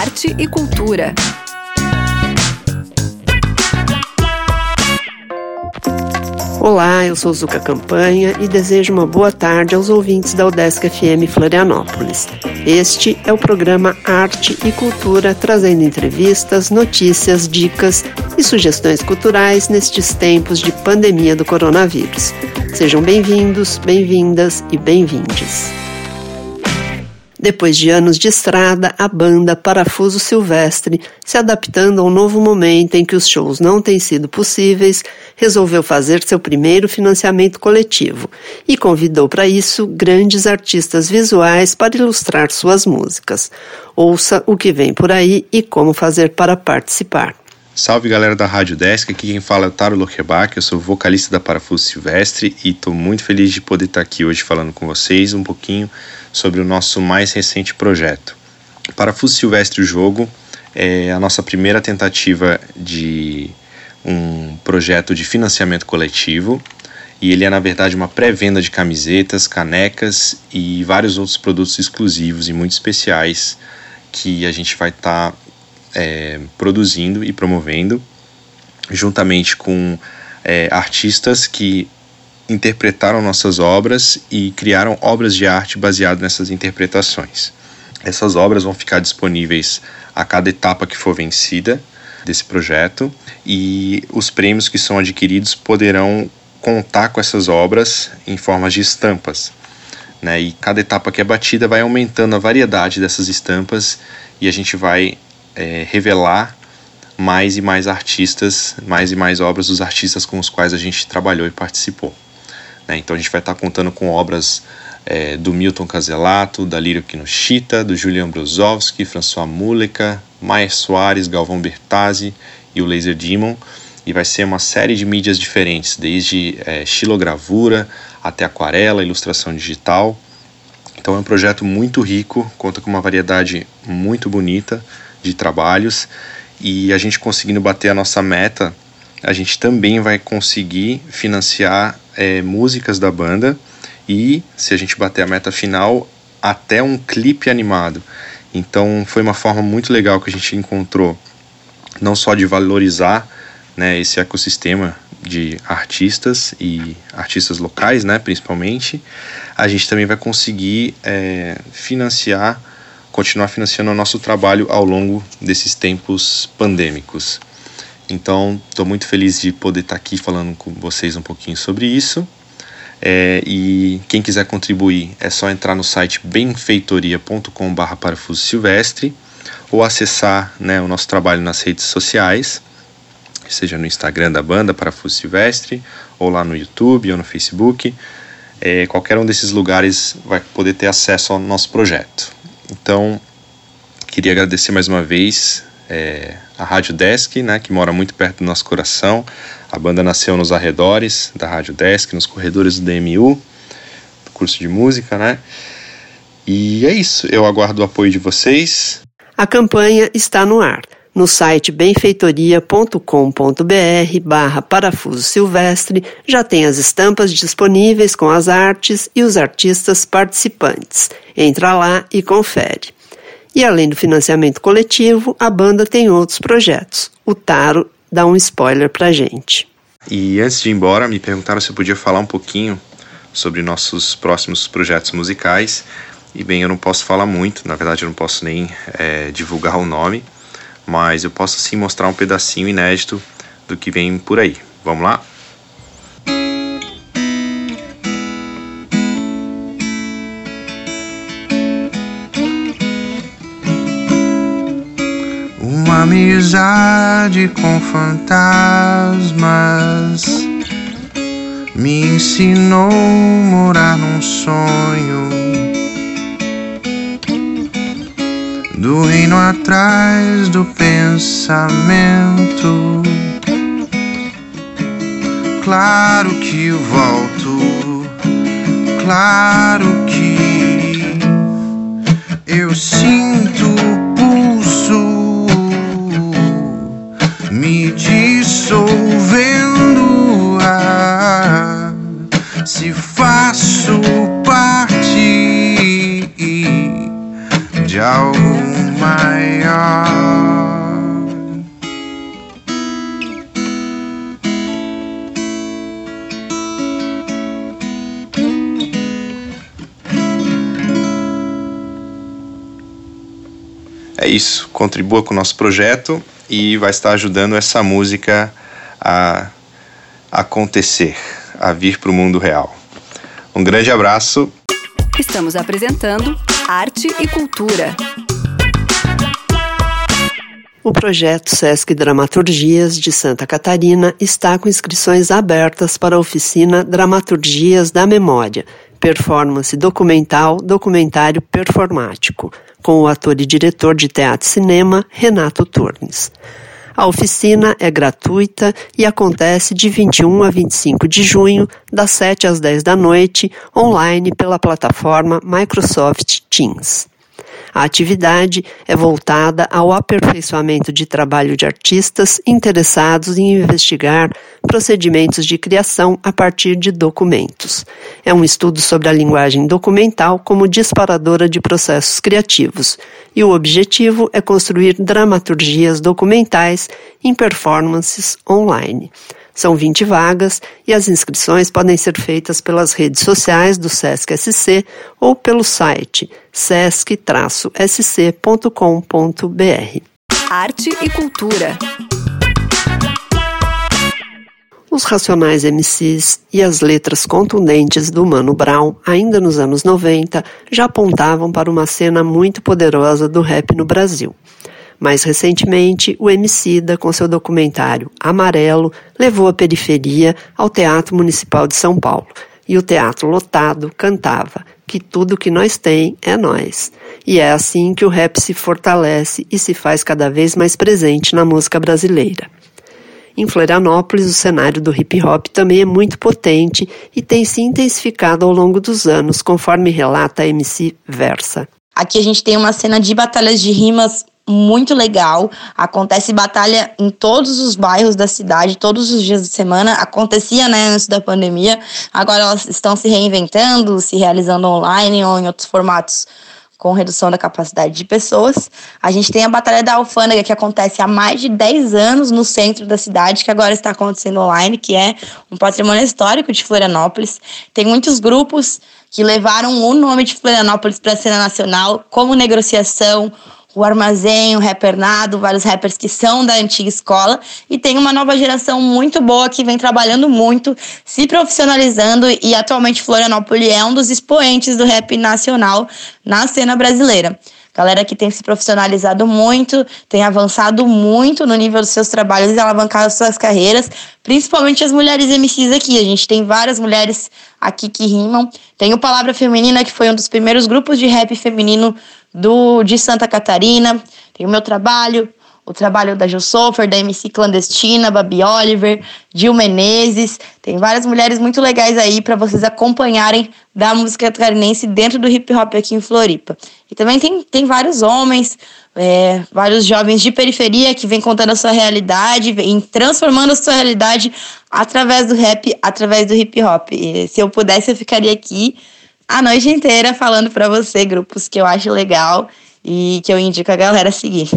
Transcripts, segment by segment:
arte e cultura. Olá, eu sou Zuka Campanha e desejo uma boa tarde aos ouvintes da Udesc FM Florianópolis. Este é o programa Arte e Cultura, trazendo entrevistas, notícias, dicas e sugestões culturais nestes tempos de pandemia do coronavírus. Sejam bem-vindos, bem-vindas e bem-vindes. Depois de anos de estrada, a banda Parafuso Silvestre, se adaptando ao novo momento em que os shows não têm sido possíveis, resolveu fazer seu primeiro financiamento coletivo e convidou para isso grandes artistas visuais para ilustrar suas músicas. Ouça o que vem por aí e como fazer para participar. Salve galera da Rádio Desk, aqui quem fala é o Taro Lochebach, eu sou vocalista da Parafuso Silvestre e estou muito feliz de poder estar aqui hoje falando com vocês um pouquinho sobre o nosso mais recente projeto. Parafuso Silvestre o Jogo é a nossa primeira tentativa de um projeto de financiamento coletivo e ele é na verdade uma pré-venda de camisetas, canecas e vários outros produtos exclusivos e muito especiais que a gente vai estar tá, é, produzindo e promovendo juntamente com é, artistas que interpretaram nossas obras e criaram obras de arte baseadas nessas interpretações. Essas obras vão ficar disponíveis a cada etapa que for vencida desse projeto e os prêmios que são adquiridos poderão contar com essas obras em formas de estampas. Né? E cada etapa que é batida vai aumentando a variedade dessas estampas e a gente vai é, revelar mais e mais artistas, mais e mais obras dos artistas com os quais a gente trabalhou e participou. Né? Então a gente vai estar contando com obras é, do Milton Caselato, da Lírio Kinoshita, do Julian Brozovski, François Muleca, Maia Soares, Galvão Bertazzi e o Laser Demon. E vai ser uma série de mídias diferentes, desde é, xilogravura até aquarela, ilustração digital. Então é um projeto muito rico, conta com uma variedade muito bonita de trabalhos e a gente conseguindo bater a nossa meta, a gente também vai conseguir financiar é, músicas da banda e, se a gente bater a meta final, até um clipe animado. Então foi uma forma muito legal que a gente encontrou, não só de valorizar né, esse ecossistema de artistas e artistas locais, né, principalmente, a gente também vai conseguir é, financiar, continuar financiando o nosso trabalho ao longo desses tempos pandêmicos. Então, estou muito feliz de poder estar tá aqui falando com vocês um pouquinho sobre isso. É, e quem quiser contribuir é só entrar no site benfeitoria.com.br parafuso silvestre ou acessar né, o nosso trabalho nas redes sociais, seja no Instagram da banda Parafuso Silvestre, ou lá no YouTube ou no Facebook. É, qualquer um desses lugares vai poder ter acesso ao nosso projeto. Então, queria agradecer mais uma vez é, a Rádio Desk, né, que mora muito perto do nosso coração. A banda nasceu nos arredores da Rádio Desk, nos corredores do DMU, do curso de música, né? E é isso, eu aguardo o apoio de vocês. A campanha está no ar. No site benfeitoria.com.br barra parafuso silvestre já tem as estampas disponíveis com as artes e os artistas participantes. Entra lá e confere. E além do financiamento coletivo, a banda tem outros projetos. O Taro dá um spoiler pra gente. E antes de ir embora, me perguntaram se eu podia falar um pouquinho sobre nossos próximos projetos musicais. E bem, eu não posso falar muito, na verdade eu não posso nem é, divulgar o nome, mas eu posso sim mostrar um pedacinho inédito do que vem por aí. Vamos lá? Amizade com fantasmas. Me ensinou morar num sonho. Do reino atrás do pensamento. Claro que volto, claro que eu sinto faço parte de my yard. É isso, contribua com o nosso projeto e vai estar ajudando essa música a acontecer, a vir para o mundo real. Um grande abraço. Estamos apresentando Arte e Cultura. O projeto Sesc Dramaturgias de Santa Catarina está com inscrições abertas para a oficina Dramaturgias da Memória, performance documental, documentário performático, com o ator e diretor de teatro e cinema Renato Turnes. A oficina é gratuita e acontece de 21 a 25 de junho, das 7 às 10 da noite, online pela plataforma Microsoft Teams. A atividade é voltada ao aperfeiçoamento de trabalho de artistas interessados em investigar procedimentos de criação a partir de documentos. É um estudo sobre a linguagem documental como disparadora de processos criativos, e o objetivo é construir dramaturgias documentais em performances online. São 20 vagas e as inscrições podem ser feitas pelas redes sociais do SESC SC ou pelo site sesc-sc.com.br. Arte e cultura. Os Racionais MCs e as letras contundentes do Mano Brown, ainda nos anos 90, já apontavam para uma cena muito poderosa do rap no Brasil. Mais recentemente, o Emicida, com seu documentário Amarelo, levou a periferia ao Teatro Municipal de São Paulo. E o teatro lotado cantava que tudo que nós tem é nós. E é assim que o rap se fortalece e se faz cada vez mais presente na música brasileira. Em Florianópolis, o cenário do hip hop também é muito potente e tem se intensificado ao longo dos anos, conforme relata a MC Versa. Aqui a gente tem uma cena de batalhas de rimas muito legal. Acontece batalha em todos os bairros da cidade, todos os dias de semana. Acontecia, né, antes da pandemia. Agora elas estão se reinventando, se realizando online ou em outros formatos com redução da capacidade de pessoas. A gente tem a Batalha da Alfândega, que acontece há mais de 10 anos no centro da cidade, que agora está acontecendo online, que é um patrimônio histórico de Florianópolis. Tem muitos grupos que levaram o nome de Florianópolis para a cena nacional, como Negociação, o Armazém, o Rapper Nado, vários rappers que são da antiga escola e tem uma nova geração muito boa que vem trabalhando muito, se profissionalizando e atualmente Florianópolis é um dos expoentes do rap nacional na cena brasileira. Galera que tem se profissionalizado muito, tem avançado muito no nível dos seus trabalhos e alavancado suas carreiras, principalmente as mulheres MCs aqui. A gente tem várias mulheres aqui que rimam. Tem o Palavra Feminina, que foi um dos primeiros grupos de rap feminino do de Santa Catarina, tem o meu trabalho, o trabalho da Gil Sofer, da MC Clandestina, Babi Oliver, Gil Menezes. Tem várias mulheres muito legais aí para vocês acompanharem da música catarinense dentro do hip hop aqui em Floripa. E também tem, tem vários homens, é, vários jovens de periferia que vêm contando a sua realidade, vêm transformando a sua realidade através do rap, através do hip hop. E se eu pudesse, eu ficaria aqui a noite inteira falando para você grupos que eu acho legal e que eu indico a galera seguir.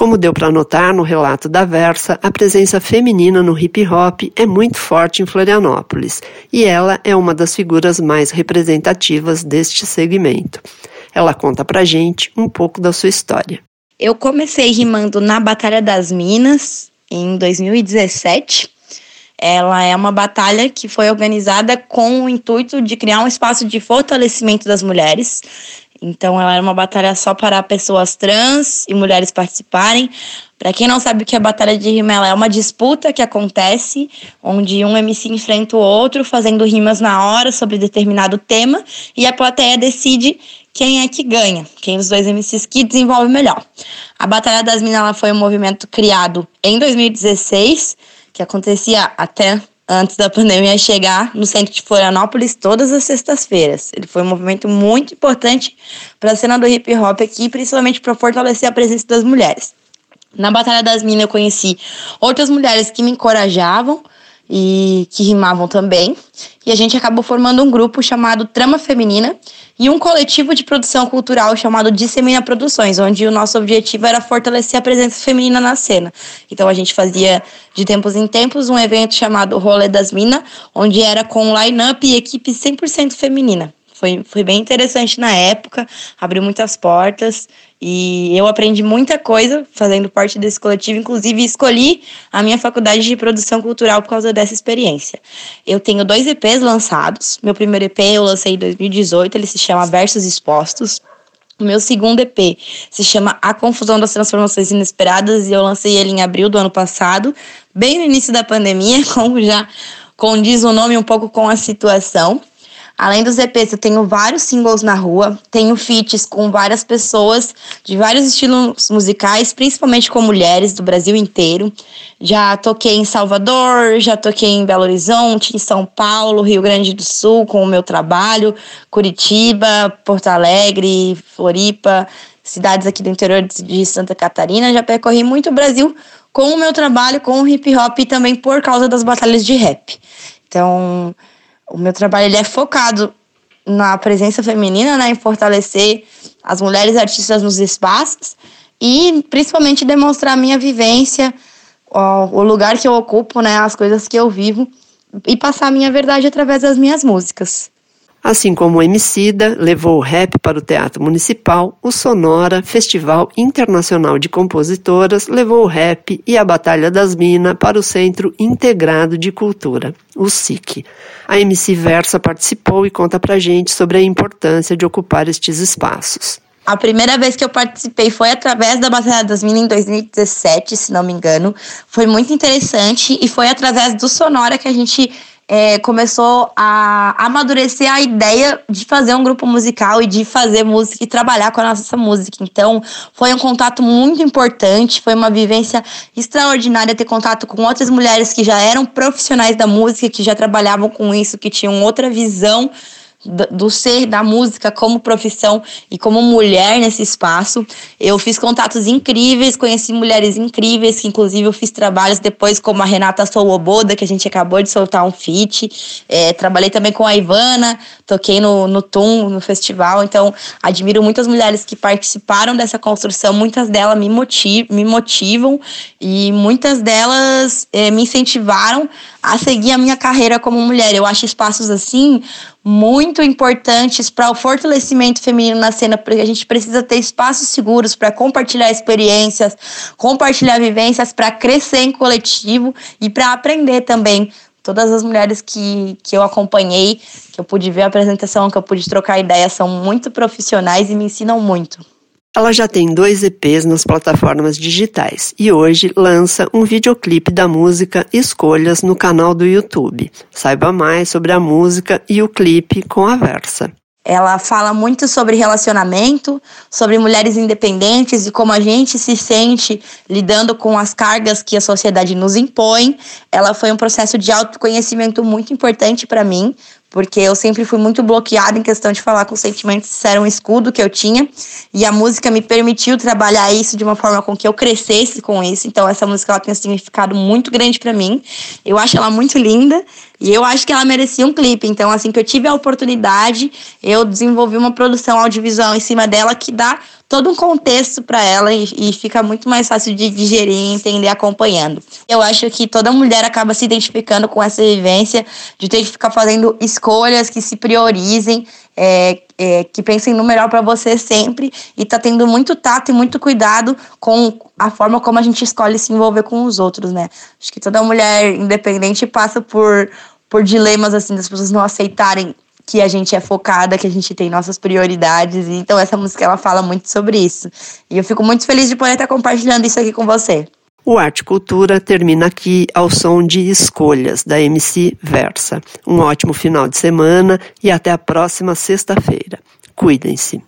Como deu para notar no relato da Versa, a presença feminina no hip hop é muito forte em Florianópolis e ela é uma das figuras mais representativas deste segmento. Ela conta pra gente um pouco da sua história. Eu comecei rimando na Batalha das Minas em 2017 ela é uma batalha que foi organizada com o intuito de criar um espaço de fortalecimento das mulheres. Então, ela era uma batalha só para pessoas trans e mulheres participarem. Para quem não sabe o que é batalha de rima, ela é uma disputa que acontece onde um MC enfrenta o outro, fazendo rimas na hora sobre determinado tema, e a plateia decide quem é que ganha, quem dos dois MCs que desenvolve melhor. A Batalha das Minas foi um movimento criado em 2016 que acontecia até antes da pandemia chegar no centro de Florianópolis todas as sextas-feiras. Ele foi um movimento muito importante para a cena do hip hop aqui, principalmente para fortalecer a presença das mulheres. Na Batalha das Minas eu conheci outras mulheres que me encorajavam e que rimavam também. E a gente acabou formando um grupo chamado Trama Feminina e um coletivo de produção cultural chamado Dissemina Produções, onde o nosso objetivo era fortalecer a presença feminina na cena. Então a gente fazia de tempos em tempos um evento chamado Rolê das Minas, onde era com line-up e equipe 100% feminina. Foi, foi bem interessante na época, abriu muitas portas e eu aprendi muita coisa fazendo parte desse coletivo, inclusive escolhi a minha faculdade de produção cultural por causa dessa experiência. Eu tenho dois EPs lançados. Meu primeiro EP eu lancei em 2018, ele se chama Versos Expostos. O meu segundo EP se chama A Confusão das Transformações Inesperadas e eu lancei ele em abril do ano passado, bem no início da pandemia, como já condiz o nome um pouco com a situação. Além dos EPs, eu tenho vários singles na rua, tenho feats com várias pessoas de vários estilos musicais, principalmente com mulheres do Brasil inteiro. Já toquei em Salvador, já toquei em Belo Horizonte, em São Paulo, Rio Grande do Sul com o meu trabalho, Curitiba, Porto Alegre, Floripa, cidades aqui do interior de Santa Catarina. Já percorri muito o Brasil com o meu trabalho com o hip hop e também por causa das batalhas de rap. Então, o meu trabalho ele é focado na presença feminina, né, em fortalecer as mulheres artistas nos espaços e principalmente demonstrar a minha vivência, ó, o lugar que eu ocupo, né, as coisas que eu vivo e passar a minha verdade através das minhas músicas. Assim como o Emicida levou o rap para o Teatro Municipal, o Sonora, Festival Internacional de Compositoras, levou o rap e a Batalha das Minas para o Centro Integrado de Cultura, o SIC. A MC Versa participou e conta pra gente sobre a importância de ocupar estes espaços. A primeira vez que eu participei foi através da Batalha das Minas em 2017, se não me engano. Foi muito interessante e foi através do Sonora que a gente é, começou a amadurecer a ideia de fazer um grupo musical e de fazer música e trabalhar com a nossa música. Então, foi um contato muito importante, foi uma vivência extraordinária ter contato com outras mulheres que já eram profissionais da música, que já trabalhavam com isso, que tinham outra visão do ser da música como profissão e como mulher nesse espaço. Eu fiz contatos incríveis, conheci mulheres incríveis, que inclusive eu fiz trabalhos depois como a Renata Soloboda, que a gente acabou de soltar um feat. É, trabalhei também com a Ivana, toquei no, no TUM, no festival. Então, admiro muitas mulheres que participaram dessa construção, muitas delas me, motiv me motivam e muitas delas é, me incentivaram a seguir a minha carreira como mulher. Eu acho espaços assim muito importantes para o fortalecimento feminino na cena, porque a gente precisa ter espaços seguros para compartilhar experiências, compartilhar vivências, para crescer em coletivo e para aprender também. Todas as mulheres que, que eu acompanhei, que eu pude ver a apresentação, que eu pude trocar ideia, são muito profissionais e me ensinam muito. Ela já tem dois EPs nas plataformas digitais e hoje lança um videoclipe da música Escolhas no canal do YouTube. Saiba mais sobre a música e o clipe com a Versa. Ela fala muito sobre relacionamento, sobre mulheres independentes e como a gente se sente lidando com as cargas que a sociedade nos impõe. Ela foi um processo de autoconhecimento muito importante para mim, porque eu sempre fui muito bloqueada em questão de falar com sentimentos, isso era um escudo que eu tinha, e a música me permitiu trabalhar isso de uma forma com que eu crescesse com isso. Então essa música ela tem um significado muito grande para mim. Eu acho ela muito linda e eu acho que ela merecia um clipe. Então assim que eu tive a oportunidade, eu desenvolvi uma produção audiovisual em cima dela que dá todo um contexto para ela e, e, fica muito mais fácil de digerir e entender acompanhando. Eu acho que toda mulher acaba se identificando com essa vivência de ter que ficar fazendo escolhas que se priorizem, é, é, que pensem no melhor para você sempre e tá tendo muito tato e muito cuidado com a forma como a gente escolhe se envolver com os outros, né? Acho que toda mulher independente passa por por dilemas assim das pessoas não aceitarem que a gente é focada, que a gente tem nossas prioridades. Então essa música ela fala muito sobre isso. E eu fico muito feliz de poder estar compartilhando isso aqui com você. O Arte Cultura termina aqui ao som de Escolhas, da MC Versa. Um ótimo final de semana e até a próxima sexta-feira. Cuidem-se.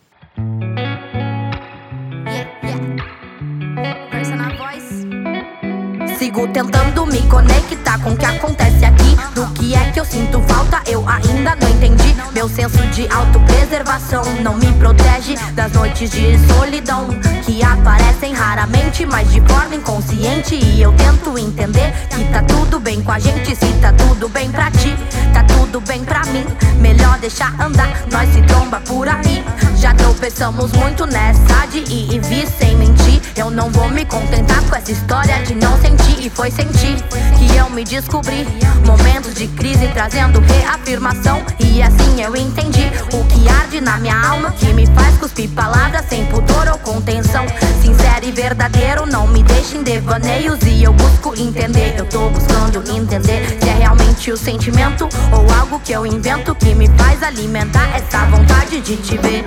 Tentando me conectar com o que acontece aqui. Do que é que eu sinto falta, eu ainda não entendi. Meu senso de autopreservação não me protege das noites de solidão que aparecem raramente, mas de forma inconsciente. E eu tento entender que tá tudo bem com a gente, se tá tudo bem pra ti, tá tudo bem pra mim. Melhor deixar andar, nós se tromba por aí. Já tropeçamos muito nessa de ir e vir sem mentir. Eu não vou me contentar com essa história de não sentir. E foi sentir que eu me descobri. Momentos de crise trazendo reafirmação. E assim eu entendi o que arde na minha alma. Que me faz cuspir palavras sem pudor ou contenção. Sincero e verdadeiro, não me deixe em devaneios. E eu busco entender. Eu tô buscando entender se é realmente o sentimento ou algo que eu invento que me faz alimentar essa vontade de te ver.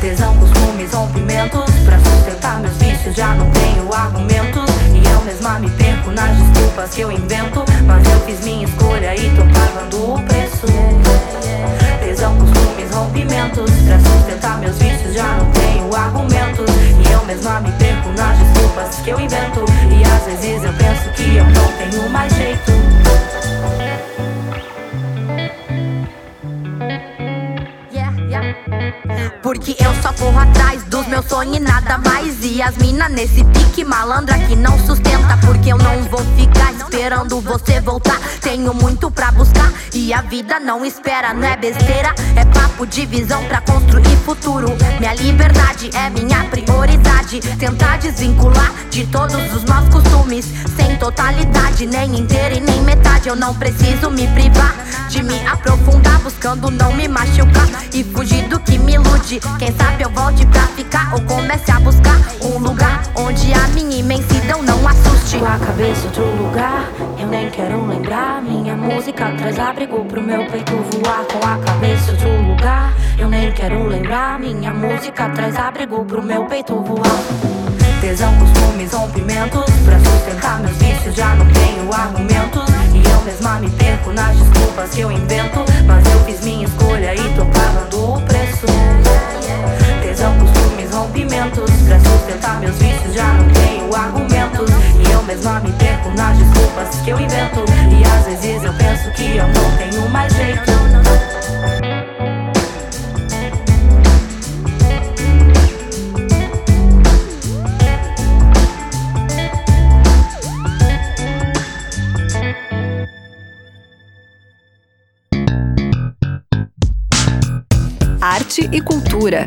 Tesão, costumes, rompimentos Pra sustentar meus vícios já não tenho argumentos E eu mesma me perco nas desculpas que eu invento. Mas eu fiz minha escolha e tô pagando o preço. Tesão, costumes, rompimentos. Pra sustentar meus vícios já não tenho argumentos. E eu mesma me perco nas desculpas que eu invento. E às vezes eu penso que eu não tenho mais jeito Porque eu só corro atrás dos meus sonhos e nada mais. E as mina nesse pique malandra que não sustenta. Porque eu não vou ficar esperando você voltar. Tenho muito pra buscar e a vida não espera. Não é besteira, é papo de visão pra construir futuro. Minha liberdade é minha prioridade. Tentar desvincular de todos os maus costumes. Sem totalidade, nem inteira e nem metade. Eu não preciso me privar de me aprofundar. Buscando não me machucar e fugir do que me Quem sabe eu volte pra ficar ou comece a buscar um lugar onde a minha imensidão não assuste. Com a cabeça outro lugar, eu nem quero lembrar. Minha música traz abrigo pro meu peito voar. Com a cabeça outro lugar, eu nem quero lembrar. Minha música traz abrigo pro meu peito voar. Tesão, costumes, rompimentos. Pra sustentar meus vícios já não tenho argumentos E eu mesma me perco nas desculpas que eu invento. Mas eu fiz minha escolha e tô pagando o preço. Tesão, costumes, rompimentos. Pra sustentar meus vícios já não tenho argumentos. E eu mesma me perco nas desculpas que eu invento. E às vezes eu penso que eu não tenho mais jeito e cultura.